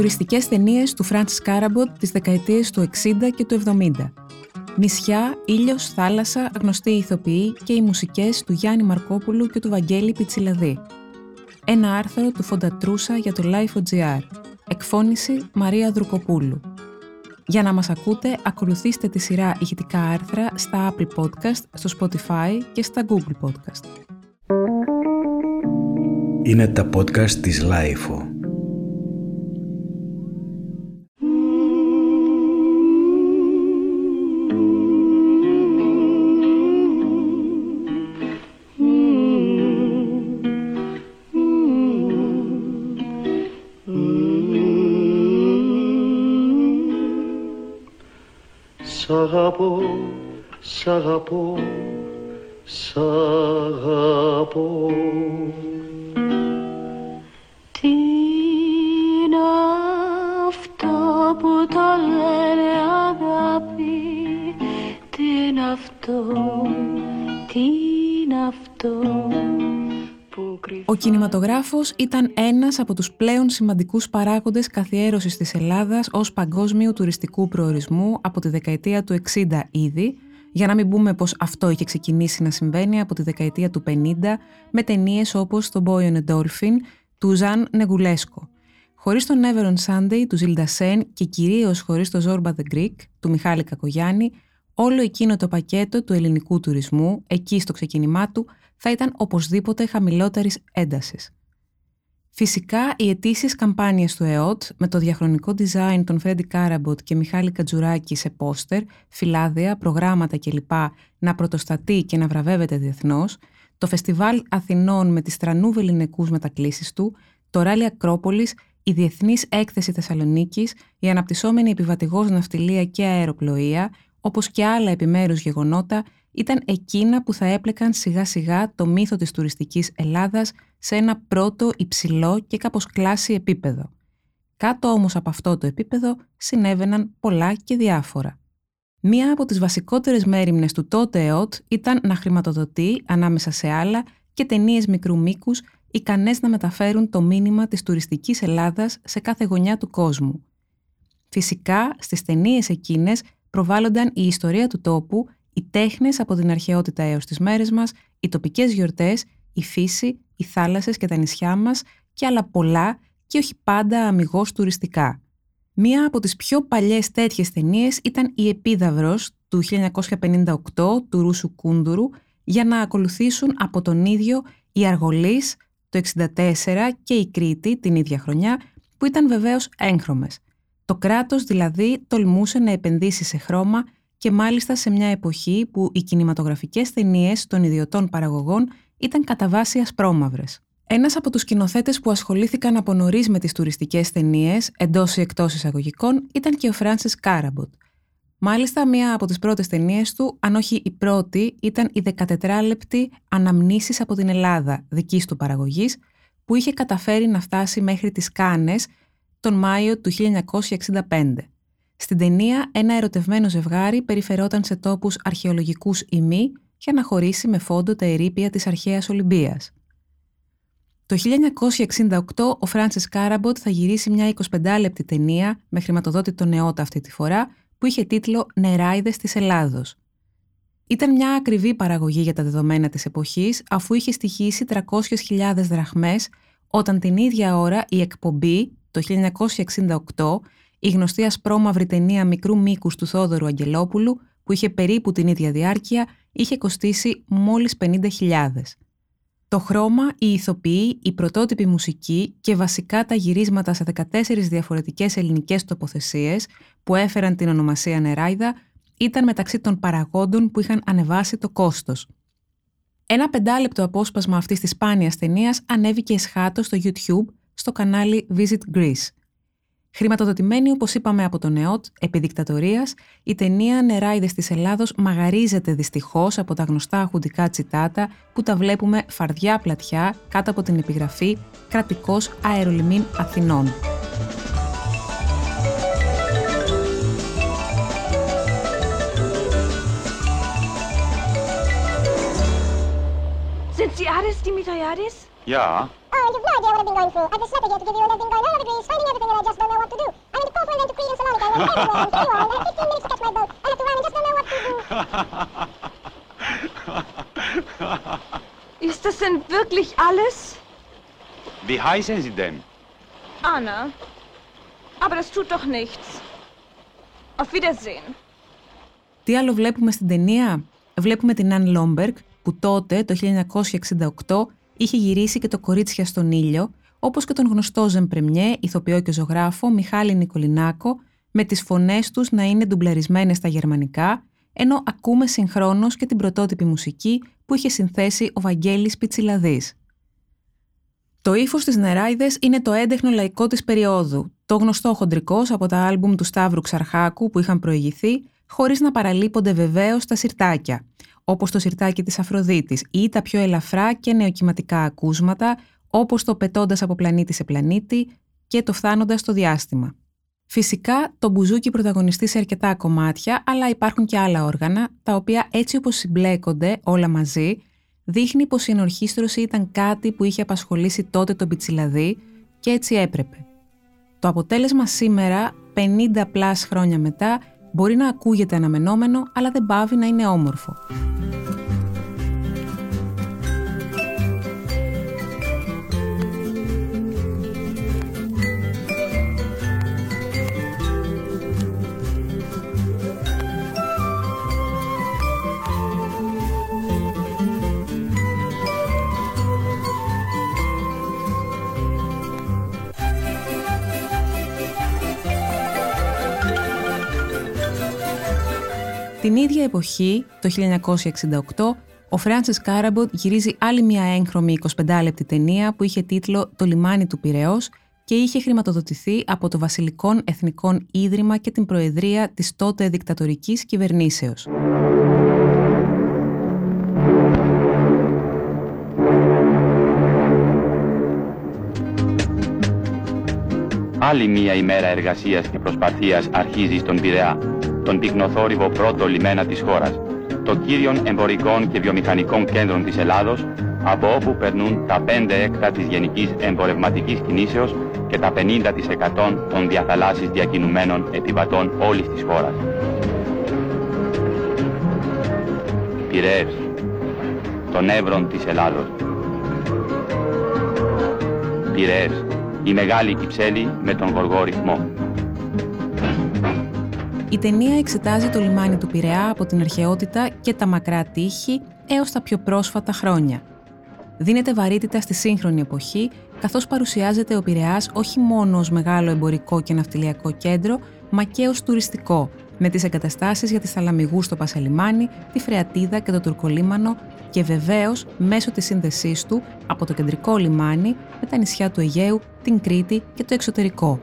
Τουριστικές ταινίες του Φράνσις Κάραμποτ τις δεκαετίες του 60 και του 70. Νησιά, ήλιος, θάλασσα, γνωστοί ηθοποιοί και οι μουσικές του Γιάννη Μαρκόπουλου και του Βαγγέλη Πιτσιλαδί. Ένα άρθρο του Φώντα Τρούσα για το Lifo.gr. Εκφώνηση Μαρία Δρουκοπούλου. Για να μας ακούτε, ακολουθήστε τη σειρά ηχητικά άρθρα στα Apple Podcast, στο Spotify και στα Google Podcast. Είναι τα podcast της Lifeo. Αγαπώ, σ' αγαπώ, σ' αγαπώ. Ο κινηματογράφος ήταν ένας από τους πλέον σημαντικούς παράγοντες καθιέρωσης της Ελλάδας ως παγκόσμιου τουριστικού προορισμού από τη δεκαετία του 60 ήδη, για να μην πούμε πως αυτό είχε ξεκινήσει να συμβαίνει από τη δεκαετία του 50 με ταινίες όπως «Το Boy on a Dolphin» του Ζαν Νεγουλέσκο. Χωρίς τον Never on Sunday του Ζιλντα Σεν και κυρίως χωρίς το Zorba the Greek του Μιχάλη Κακογιάννη, όλο εκείνο το πακέτο του ελληνικού τουρισμού, εκεί στο ξεκίνημά του, θα ήταν οπωσδήποτε χαμηλότερης έντασης. Φυσικά, οι ετήσιες καμπάνιες του ΕΟΤ με το διαχρονικό design των Φρέντι Κάραμποτ και Μιχάλη Κατζουράκη σε πόστερ, φυλάδια, προγράμματα κλπ. να πρωτοστατεί και να βραβεύεται διεθνώς, το Φεστιβάλ Αθηνών με τις τρανού βεληνικούς μετακλήσεις του, το Ράλι Ακρόπολης, η Διεθνής Έκθεση Θεσσαλονίκης, η αναπτυσσόμενη επιβατηγός ναυτιλία και αεροπλοεία, όπως και άλλα επιμέρους γεγονότα, ήταν εκείνα που θα έπλεκαν σιγά σιγά το μύθο της τουριστικής Ελλάδας σε ένα πρώτο υψηλό και κάπως κλάση επίπεδο. Κάτω όμως από αυτό το επίπεδο συνέβαιναν πολλά και διάφορα. Μία από τις βασικότερες μέρημνες του τότε ΕΟΤ ήταν να χρηματοδοτεί, ανάμεσα σε άλλα, και ταινίες μικρού μήκους ικανές να μεταφέρουν το μήνυμα της τουριστικής Ελλάδας σε κάθε γωνιά του κόσμου. Φυσικά, στις ταινίες εκείνες προβάλλονταν η ιστορία του τόπου, οι τέχνες από την αρχαιότητα έως τις μέρες μας, οι τοπικές γιορτές, η φύση, οι θάλασσες και τα νησιά μας και άλλα πολλά και όχι πάντα αμυγός τουριστικά. Μία από τις πιο παλιές τέτοιες ταινίες ήταν η Επίδαυρος του 1958 του Ρούσου Κούντουρου για να ακολουθήσουν από τον ίδιο η Αργολής το 1964 και η Κρήτη την ίδια χρονιά που ήταν βεβαίως έγχρωμες. Το κράτος δηλαδή τολμούσε να επενδύσει σε χρώμα και μάλιστα σε μια εποχή που οι κινηματογραφικές ταινίες των ιδιωτών παραγωγών ήταν κατά βάση ασπρόμαυρες. Ένας από τους σκηνοθέτες που ασχολήθηκαν από νωρίς με τις τουριστικές ταινίες, εντός ή εκτός εισαγωγικών, ήταν και ο Φράνσις Κάραμποτ. Μάλιστα, μία από τις πρώτες ταινίες του, αν όχι η πρώτη, ήταν η 14λεπτη «Αναμνήσεις από την Ελλάδα» δικής του παραγωγής, που είχε καταφέρει να φτάσει μέχρι τις Κάνες τον Μάιο του 1965. Στην ταινία, ένα ερωτευμένο ζευγάρι περιφερόταν σε τόπους αρχαιολογικούς ή μη για να χωρίσει με φόντο τα ερείπια της αρχαίας Ολυμπίας. Το 1968 ο Φράνσις Κάραμποτ θα γυρίσει μια 25λεπτη ταινία με χρηματοδότη τον ΕΟΤ αυτή τη φορά που είχε τίτλο «Νεράιδες της Ελλάδος». Ήταν μια ακριβή παραγωγή για τα δεδομένα της εποχής αφού είχε στοιχήσει 300.000 δραχμές όταν την ίδια ώρα η Εκπομπή το 1968 η γνωστή ασπρόμαυρη ταινία μικρού μήκους του Θόδωρου Αγγελόπουλου που είχε περίπου την ίδια διάρκεια είχε κοστίσει μόλις 50.000. Το χρώμα, η ηθοποιοί, η πρωτότυπη μουσική και βασικά τα γυρίσματα σε 14 διαφορετικές ελληνικές τοποθεσίες που έφεραν την ονομασία Νεράιδα ήταν μεταξύ των παραγόντων που είχαν ανεβάσει το κόστος. Ένα πεντάλεπτο απόσπασμα αυτής της σπάνιας ταινίας ανέβηκε εσχάτως στο YouTube στο κανάλι Visit Greece. Χρηματοδοτημένη, όπω είπαμε, από τον ΕΟΤ, επί δικτατορίας, η ταινία Νεράιδε τη Ελλάδο μαγαρίζεται δυστυχώ από τα γνωστά χουντικά τσιτάτα που τα βλέπουμε φαρδιά πλατιά κάτω από την επιγραφή Κρατικό Αερολιμήν Αθηνών. Sind Sie Aris Dimitriadis? Ja, Äh, I've been going through. I've this letter here to give you and everything going all over Greece, finding everything and I just had 15 minutes to catch my boat. I have to run and just don't know what to do. Ist das denn wirklich alles? Wie heißen Sie denn? Anna. Aber das tut doch nichts. Auf Wiedersehen. Τι άλλο βλέπουμε στην ταινία; Βλέπουμε την Αν Λόμπεργκ που τότε, το 1968, είχε γυρίσει και το «Κορίτσια στον ήλιο», όπως και τον γνωστό Ζεμπρεμιέ, ηθοποιό και ζωγράφο Μιχάλη Νικολινάκο, με τις φωνές τους να είναι ντουμπλαρισμένες στα γερμανικά, ενώ ακούμε συγχρόνως και την πρωτότυπη μουσική που είχε συνθέσει ο Βαγγέλης Πιτσιλαδής. Το ύφος της Νεράιδες είναι το έντεχνο λαϊκό της περίοδου, το γνωστό χοντρικός από τα άλμπουμ του Σταύρου Ξαρχάκου που είχαν προηγηθεί, χωρίς να παραλείπονται βεβαίως τα σιρτάκια, όπως το σιρτάκι της Αφροδίτης ή τα πιο ελαφρά και νεοκυματικά ακούσματα, όπως το πετώντας από πλανήτη σε πλανήτη και το φτάνοντας στο διάστημα. Φυσικά, το μπουζούκι πρωταγωνιστεί σε αρκετά κομμάτια, αλλά υπάρχουν και άλλα όργανα, τα οποία έτσι όπως συμπλέκονται όλα μαζί, δείχνει πως η ενορχίστρωση ήταν κάτι που είχε απασχολήσει τότε τον Πιτσιλαδί και έτσι έπρεπε. Το αποτέλεσμα σήμερα, 50 plus χρόνια μετά, μπορεί να ακούγεται αναμενόμενο, αλλά δεν παύει να είναι όμορφο. Την ίδια εποχή, το 1968, ο Φράνσις Κάραμποτ γυρίζει άλλη μια έγχρωμη 25 λεπτή ταινία που είχε τίτλο «Το λιμάνι του Πυραιός» και είχε χρηματοδοτηθεί από το Βασιλικόν Εθνικόν Ίδρυμα και την Προεδρία της τότε δικτατορικής κυβερνήσεως. Άλλη μία ημέρα εργασίας και προσπαθείας αρχίζει στον Πειραιά, τον πυκνοθόρυβο πρώτο λιμένα της χώρας, το κύριον εμπορικών και βιομηχανικών κέντρων της Ελλάδος, από όπου περνούν τα 5 έκτα της γενικής εμπορευματικής κινήσεως και τα 50% των διαθαλάσσης διακινουμένων επιβατών όλης της χώρας. Πειραιές, των Εύρων της Ελλάδος. Πειραιές, η μεγάλη κυψέλη με τον γοργό ρυθμό. Η ταινία εξετάζει το λιμάνι του Πειραιά από την αρχαιότητα και τα μακρά τείχη έως τα πιο πρόσφατα χρόνια. Δίνεται βαρύτητα στη σύγχρονη εποχή, καθώς παρουσιάζεται ο Πειραιάς όχι μόνο ως μεγάλο εμπορικό και ναυτιλιακό κέντρο, μα και ως τουριστικό, με τις εγκαταστάσεις για τις θαλαμιγούς στο Πασαλιμάνι, τη Φρεατίδα και το Τουρκολίμανο και βεβαίως μέσω της σύνδεσής του από το κεντρικό λιμάνι με τα νησιά του Αιγαίου, την Κρήτη και το εξωτερικό.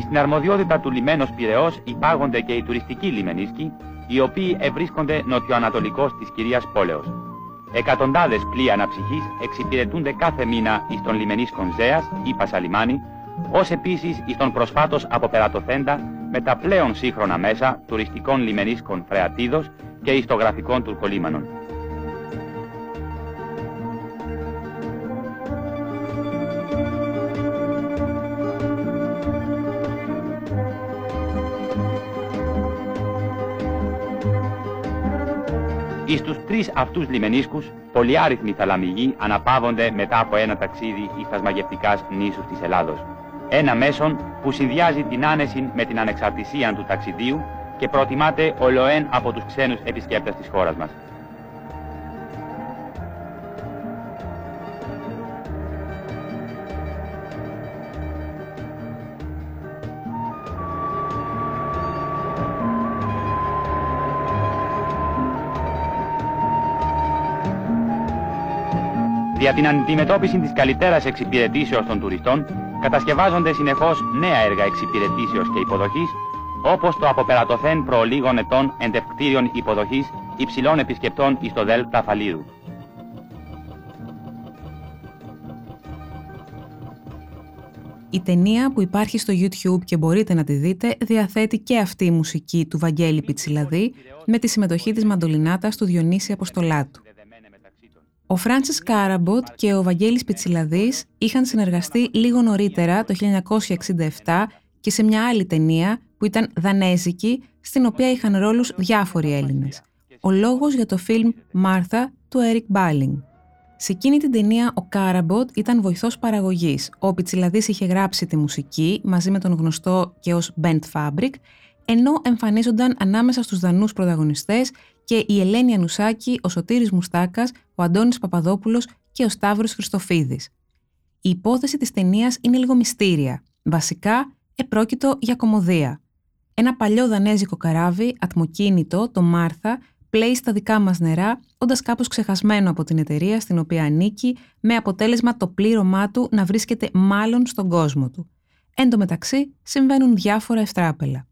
Στην αρμοδιότητα του λιμένος Πυραιός υπάγονται και οι τουριστικοί λιμενίσκοι, οι οποίοι ευρίσκονται νοτιοανατολικώς της κυρίας πόλεως. Εκατοντάδες πλοία αναψυχής εξυπηρετούνται κάθε μήνα εις των λιμενίσκων Ζέας ή Πασαλιμάνι, ως επίσης εις των προσφάτως αποπερατωθέντα με τα πλέον σύγχρονα μέσα τουριστικών λιμενίσκων Φρεατίδος και ιστογραφικών τουρκολίμανων. Εις τους τρεις αυτούς λιμενίσκους, πολυάριθμοι θαλαμιγοί αναπαύονται μετά από ένα ταξίδι εις θασμαγευτικάς νήσους της Ελλάδος. Ένα μέσον που συνδυάζει την άνεση με την ανεξαρτησία του ταξιδίου και προτιμάται ολοέν από τους ξένους επισκέπτες της χώρας μας. Για την αντιμετώπιση της καλύτερας εξυπηρετήσεως των τουριστών, κατασκευάζονται συνεχώς νέα έργα εξυπηρετήσεως και υποδοχής, όπως το αποπερατωθέν προ λίγων ετών εντευκτήριων υποδοχής υψηλών επισκεπτών εις το Δέλτα Φαλίδου. Η ταινία που υπάρχει στο YouTube και μπορείτε να τη δείτε διαθέτει και αυτή η μουσική του Βαγγέλη Πιτσιλαδή με τη συμμετοχή της μαντολινάτας του Διονύση Αποστολάτου. Ο Φράνσις Κάραμποτ και ο Βαγγέλης Πιτσιλαδής είχαν συνεργαστεί λίγο νωρίτερα το 1967 και σε μια άλλη ταινία που ήταν δανέζικη, στην οποία είχαν ρόλους διάφοροι Έλληνες. Ο λόγος για το φιλμ «Μάρθα» του Έρικ Μπάλινγκ. Σε εκείνη την ταινία ο Κάραμποτ ήταν βοηθός παραγωγής. Ο Πιτσιλαδής είχε γράψει τη μουσική μαζί με τον γνωστό και ως Bent Fabric, ενώ εμφανίζονταν ανάμεσα στους δανούς πρωταγωνιστές και η Ελένη Ανουσάκη, ο Σωτήρης Μουστάκας, ο Αντώνης Παπαδόπουλος και ο Σταύρος Χριστοφίδης. Η υπόθεση της ταινίας είναι λίγο μυστήρια. Βασικά, επρόκειτο για κομμωδία. Ένα παλιό δανέζικο καράβι, ατμοκίνητο, το Μάρθα, πλέει στα δικά μας νερά, όντας κάπως ξεχασμένο από την εταιρεία στην οποία ανήκει, με αποτέλεσμα το πλήρωμά του να βρίσκεται μάλλον στον κόσμο του. Εν τω μεταξύ, συμβαίνουν διάφορα ευτράπελα.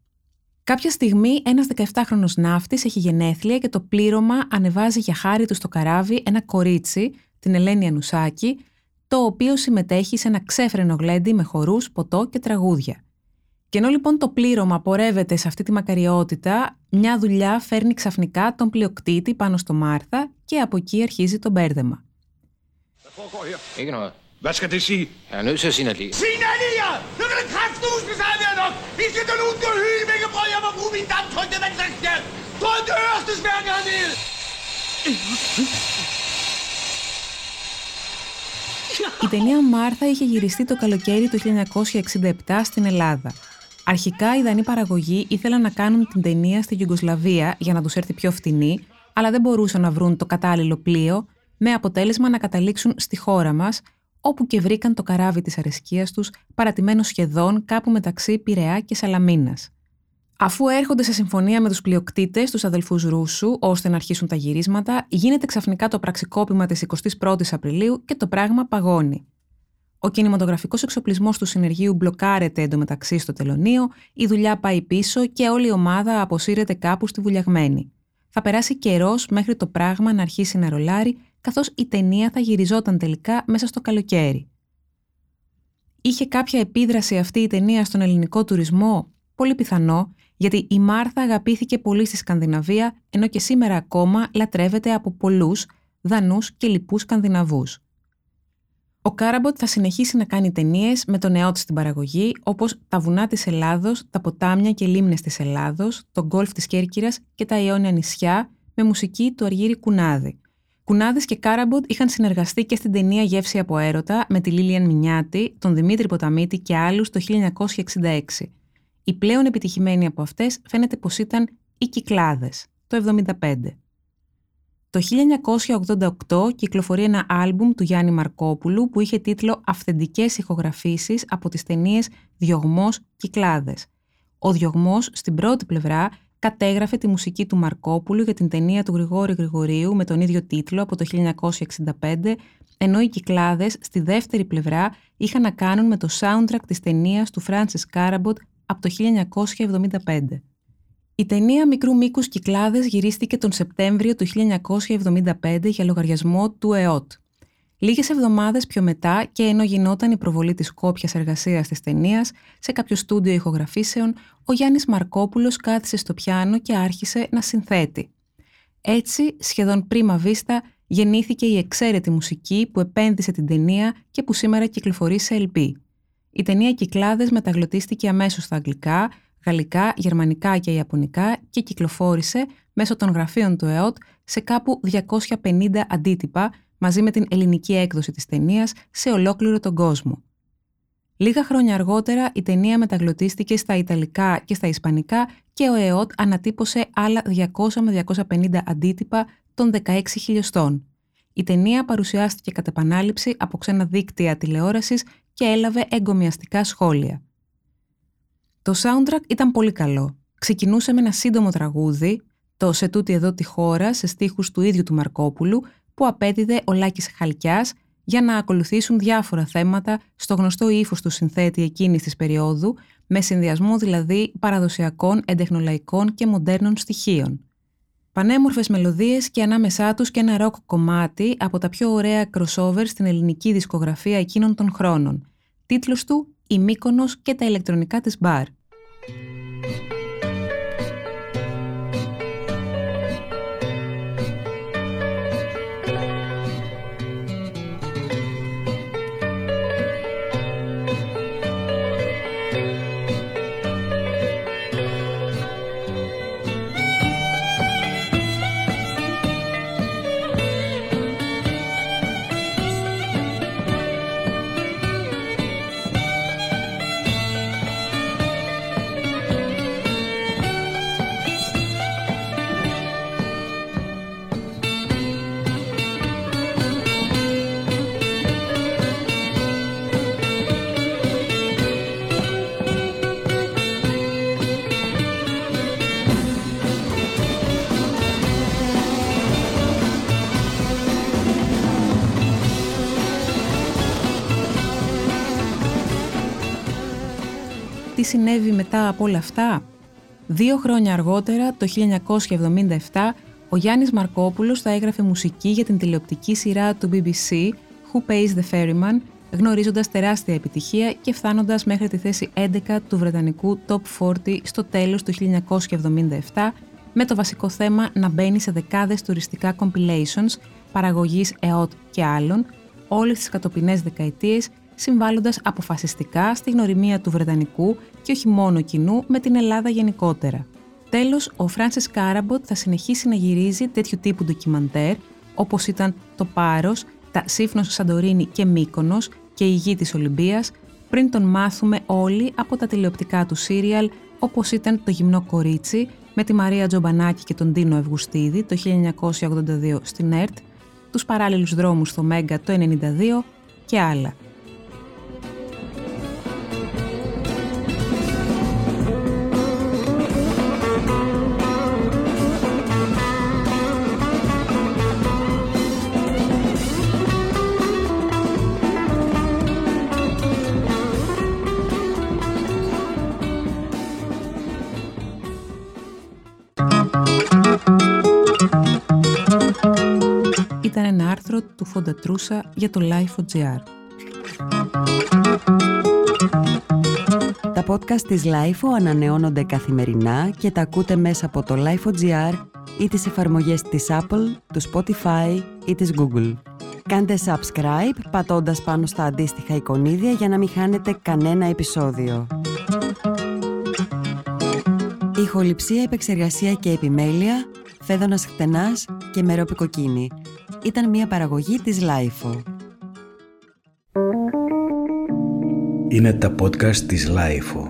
Κάποια στιγμή ένας 17χρονος ναύτης έχει γενέθλια και το πλήρωμα ανεβάζει για χάρη του στο καράβι ένα κορίτσι, την Ελένη Ανουσάκη, το οποίο συμμετέχει σε ένα ξέφρενο γλέντι με χορούς, ποτό και τραγούδια. Και ενώ λοιπόν το πλήρωμα πορεύεται σε αυτή τη μακαριότητα, μια δουλειά φέρνει ξαφνικά τον πλειοκτήτη πάνω στο Μάρθα και από εκεί αρχίζει το μπέρδεμα. Ikke noget. Hvad skal det sige? Jeg er nødt til at signalere. Signalier! Nu kan det kraftnus besejre være nok! I skal da ud og hyle, hvilke brød jeg må bruge min damptrykte vandsangsskjald! Drøm det øverste smærke hernede! Η ταινία Μάρθα είχε γυριστεί το καλοκαίρι του 1967 στην Ελλάδα. Αρχικά οι Δανείοι παραγωγοί ήθελαν να κάνουν την ταινία στη Γιουγκοσλαβία για να τους έρθει πιο φτηνή, αλλά δεν μπορούσαν να βρουν το κατάλληλο πλοίο, με αποτέλεσμα να καταλήξουν στη χώρα μας, όπου και βρήκαν το καράβι της αρεσκίας τους, παρατημένο σχεδόν κάπου μεταξύ Πειραιά και Σαλαμίνας. Αφού έρχονται σε συμφωνία με τους πλειοκτήτες, τους αδελφούς Ρούσου, ώστε να αρχίσουν τα γυρίσματα, γίνεται ξαφνικά το πραξικόπημα της 21η Απριλίου και το πράγμα παγώνει. Ο κινηματογραφικός εξοπλισμός του συνεργείου μπλοκάρεται εντωμεταξύ στο τελωνίο, η δουλειά πάει πίσω και όλη η ομάδα αποσύρεται κάπου στη βουλιαγμένη. Θα περάσει καιρός μέχρι το πράγμα να αρχίσει να ρολάρει, καθώς η ταινία θα γυριζόταν τελικά μέσα στο καλοκαίρι. Είχε κάποια επίδραση αυτή η ταινία στον ελληνικό τουρισμό, πολύ πιθανό, γιατί η Μάρθα αγαπήθηκε πολύ στη Σκανδιναβία, ενώ και σήμερα ακόμα λατρεύεται από πολλούς Δανούς και λοιπούς Σκανδιναβούς. Ο Κάραμποτ θα συνεχίσει να κάνει ταινίες με τον ΕΟΤ στην παραγωγή, όπως Τα βουνά της Ελλάδος, Τα ποτάμια και λίμνες της Ελλάδος, Το γκολφ της Κέρκυρας και Τα Ιόνια νησιά, με μουσική του Αργύρη Κουνάδη. Κουνάδης και Κάραμποτ είχαν συνεργαστεί και στην ταινία Γεύση από έρωτα με τη Λίλιαν Μινιάτη, τον Δημήτρη Ποταμίτη και άλλους το 1966. Η πλέον επιτυχημένη από αυτές φαίνεται πως ήταν οι Κυκλάδες, το 1975. Το 1988 κυκλοφορεί ένα άλμπουμ του Γιάννη Μαρκόπουλου που είχε τίτλο «Αυθεντικές ηχογραφήσεις από τις ταινίες Διωγμός Κυκλάδες». Ο Διωγμός στην πρώτη πλευρά κατέγραφε τη μουσική του Μαρκόπουλου για την ταινία του Γρηγόρη Γρηγορίου με τον ίδιο τίτλο από το 1965, ενώ οι Κυκλάδες στη δεύτερη πλευρά είχαν να κάνουν με το soundtrack της ταινίας του Francis Κάραμποτ από το 1975. Η ταινία μικρού μήκους Κυκλάδες γυρίστηκε τον Σεπτέμβριο του 1975 για λογαριασμό του ΕΟΤ. Λίγες εβδομάδες πιο μετά και ενώ γινόταν η προβολή της κόπιας εργασίας της ταινίας σε κάποιο στούντιο ηχογραφήσεων, ο Γιάννης Μαρκόπουλος κάθισε στο πιάνο και άρχισε να συνθέτει. Έτσι, σχεδόν πρίμα βίστα, γεννήθηκε η εξαίρετη μουσική που επένδυσε την ταινία και που σήμερα κυκλοφορεί σε LP. Η ταινία Κυκλάδες μεταγλωτίστηκε αμέσως στα αγγλικά, γαλλικά, γερμανικά και ιαπωνικά και κυκλοφόρησε μέσω των γραφείων του ΕΟΤ σε κάπου 250 αντίτυπα μαζί με την ελληνική έκδοση της ταινίας σε ολόκληρο τον κόσμο. Λίγα χρόνια αργότερα η ταινία μεταγλωτίστηκε στα Ιταλικά και στα Ισπανικά και ο ΕΟΤ ανατύπωσε άλλα 200 με 250 αντίτυπα των 16 χιλιοστών. Η ταινία παρουσιάστηκε κατ' επανάληψη από ξένα δίκτυα τηλεόρασης και έλαβε εγκομιαστικά σχόλια. Το soundtrack ήταν πολύ καλό. Ξεκινούσε με ένα σύντομο τραγούδι, το «Σε τούτη εδώ τη χώρα» σε στίχους του ίδιου του Μαρκόπουλου, που απέδιδε ο Λάκης Χαλκιάς για να ακολουθήσουν διάφορα θέματα στο γνωστό ύφος του συνθέτη εκείνης της περίοδου, με συνδυασμό δηλαδή παραδοσιακών, εντεχνολαϊκών και μοντέρνων στοιχείων. Πανέμορφες μελωδίες και ανάμεσά τους και ένα ροκ κομμάτι από τα πιο ωραία crossover στην ελληνική δισκογραφία εκείνων των χρόνων. Τίτλος του η Μύκονος και τα ηλεκτρονικά της μπαρ. Τι συνέβη μετά από όλα αυτά; Δύο χρόνια αργότερα, το 1977, ο Γιάννης Μαρκόπουλος θα έγραφε μουσική για την τηλεοπτική σειρά του BBC Who Pays the Ferryman, γνωρίζοντας τεράστια επιτυχία και φτάνοντας μέχρι τη θέση 11 του βρετανικού Top 40 στο τέλος του 1977, με το βασικό θέμα να μπαίνει σε δεκάδες τουριστικά compilations παραγωγής ΕΟΤ και άλλων, όλες τις κατοπινές δεκαετίες συμβάλλοντας αποφασιστικά στη γνωριμία του Βρετανικού και όχι μόνο κοινού με την Ελλάδα γενικότερα. Τέλος, ο Φράνσις Κάραμποτ θα συνεχίσει να γυρίζει τέτοιου τύπου ντοκιμαντέρ, όπως ήταν το Πάρος, τα Σίφνος Σαντορίνη και Μύκονος και η Γη της Ολυμπίας, πριν τον μάθουμε όλοι από τα τηλεοπτικά του σύριαλ, όπως ήταν το Γυμνό Κορίτσι, με τη Μαρία Τζομπανάκη και τον Τίνο Ευγουστίδη το 1982 στην ΕΡΤ, τους παράλληλους δρόμους στο Μέγκα το 1992 και άλλα. Άρθρο του Φοντατρούσα για το Life.gr. Τα podcast της LIFO ανανεώνονται καθημερινά και τα ακούτε μέσα από το Life.gr ή τις εφαρμογές της Apple, του Spotify ή της Google. Κάντε subscribe πατώντας πάνω στα αντίστοιχα εικονίδια για να μην χάνετε κανένα επεισόδιο. Ηχοληψία, επεξεργασία και επιμέλεια, φέδωνας χτενάς και μερόπικοκίνη. Ήταν μια παραγωγή της LIFO. Είναι τα podcast της LIFO.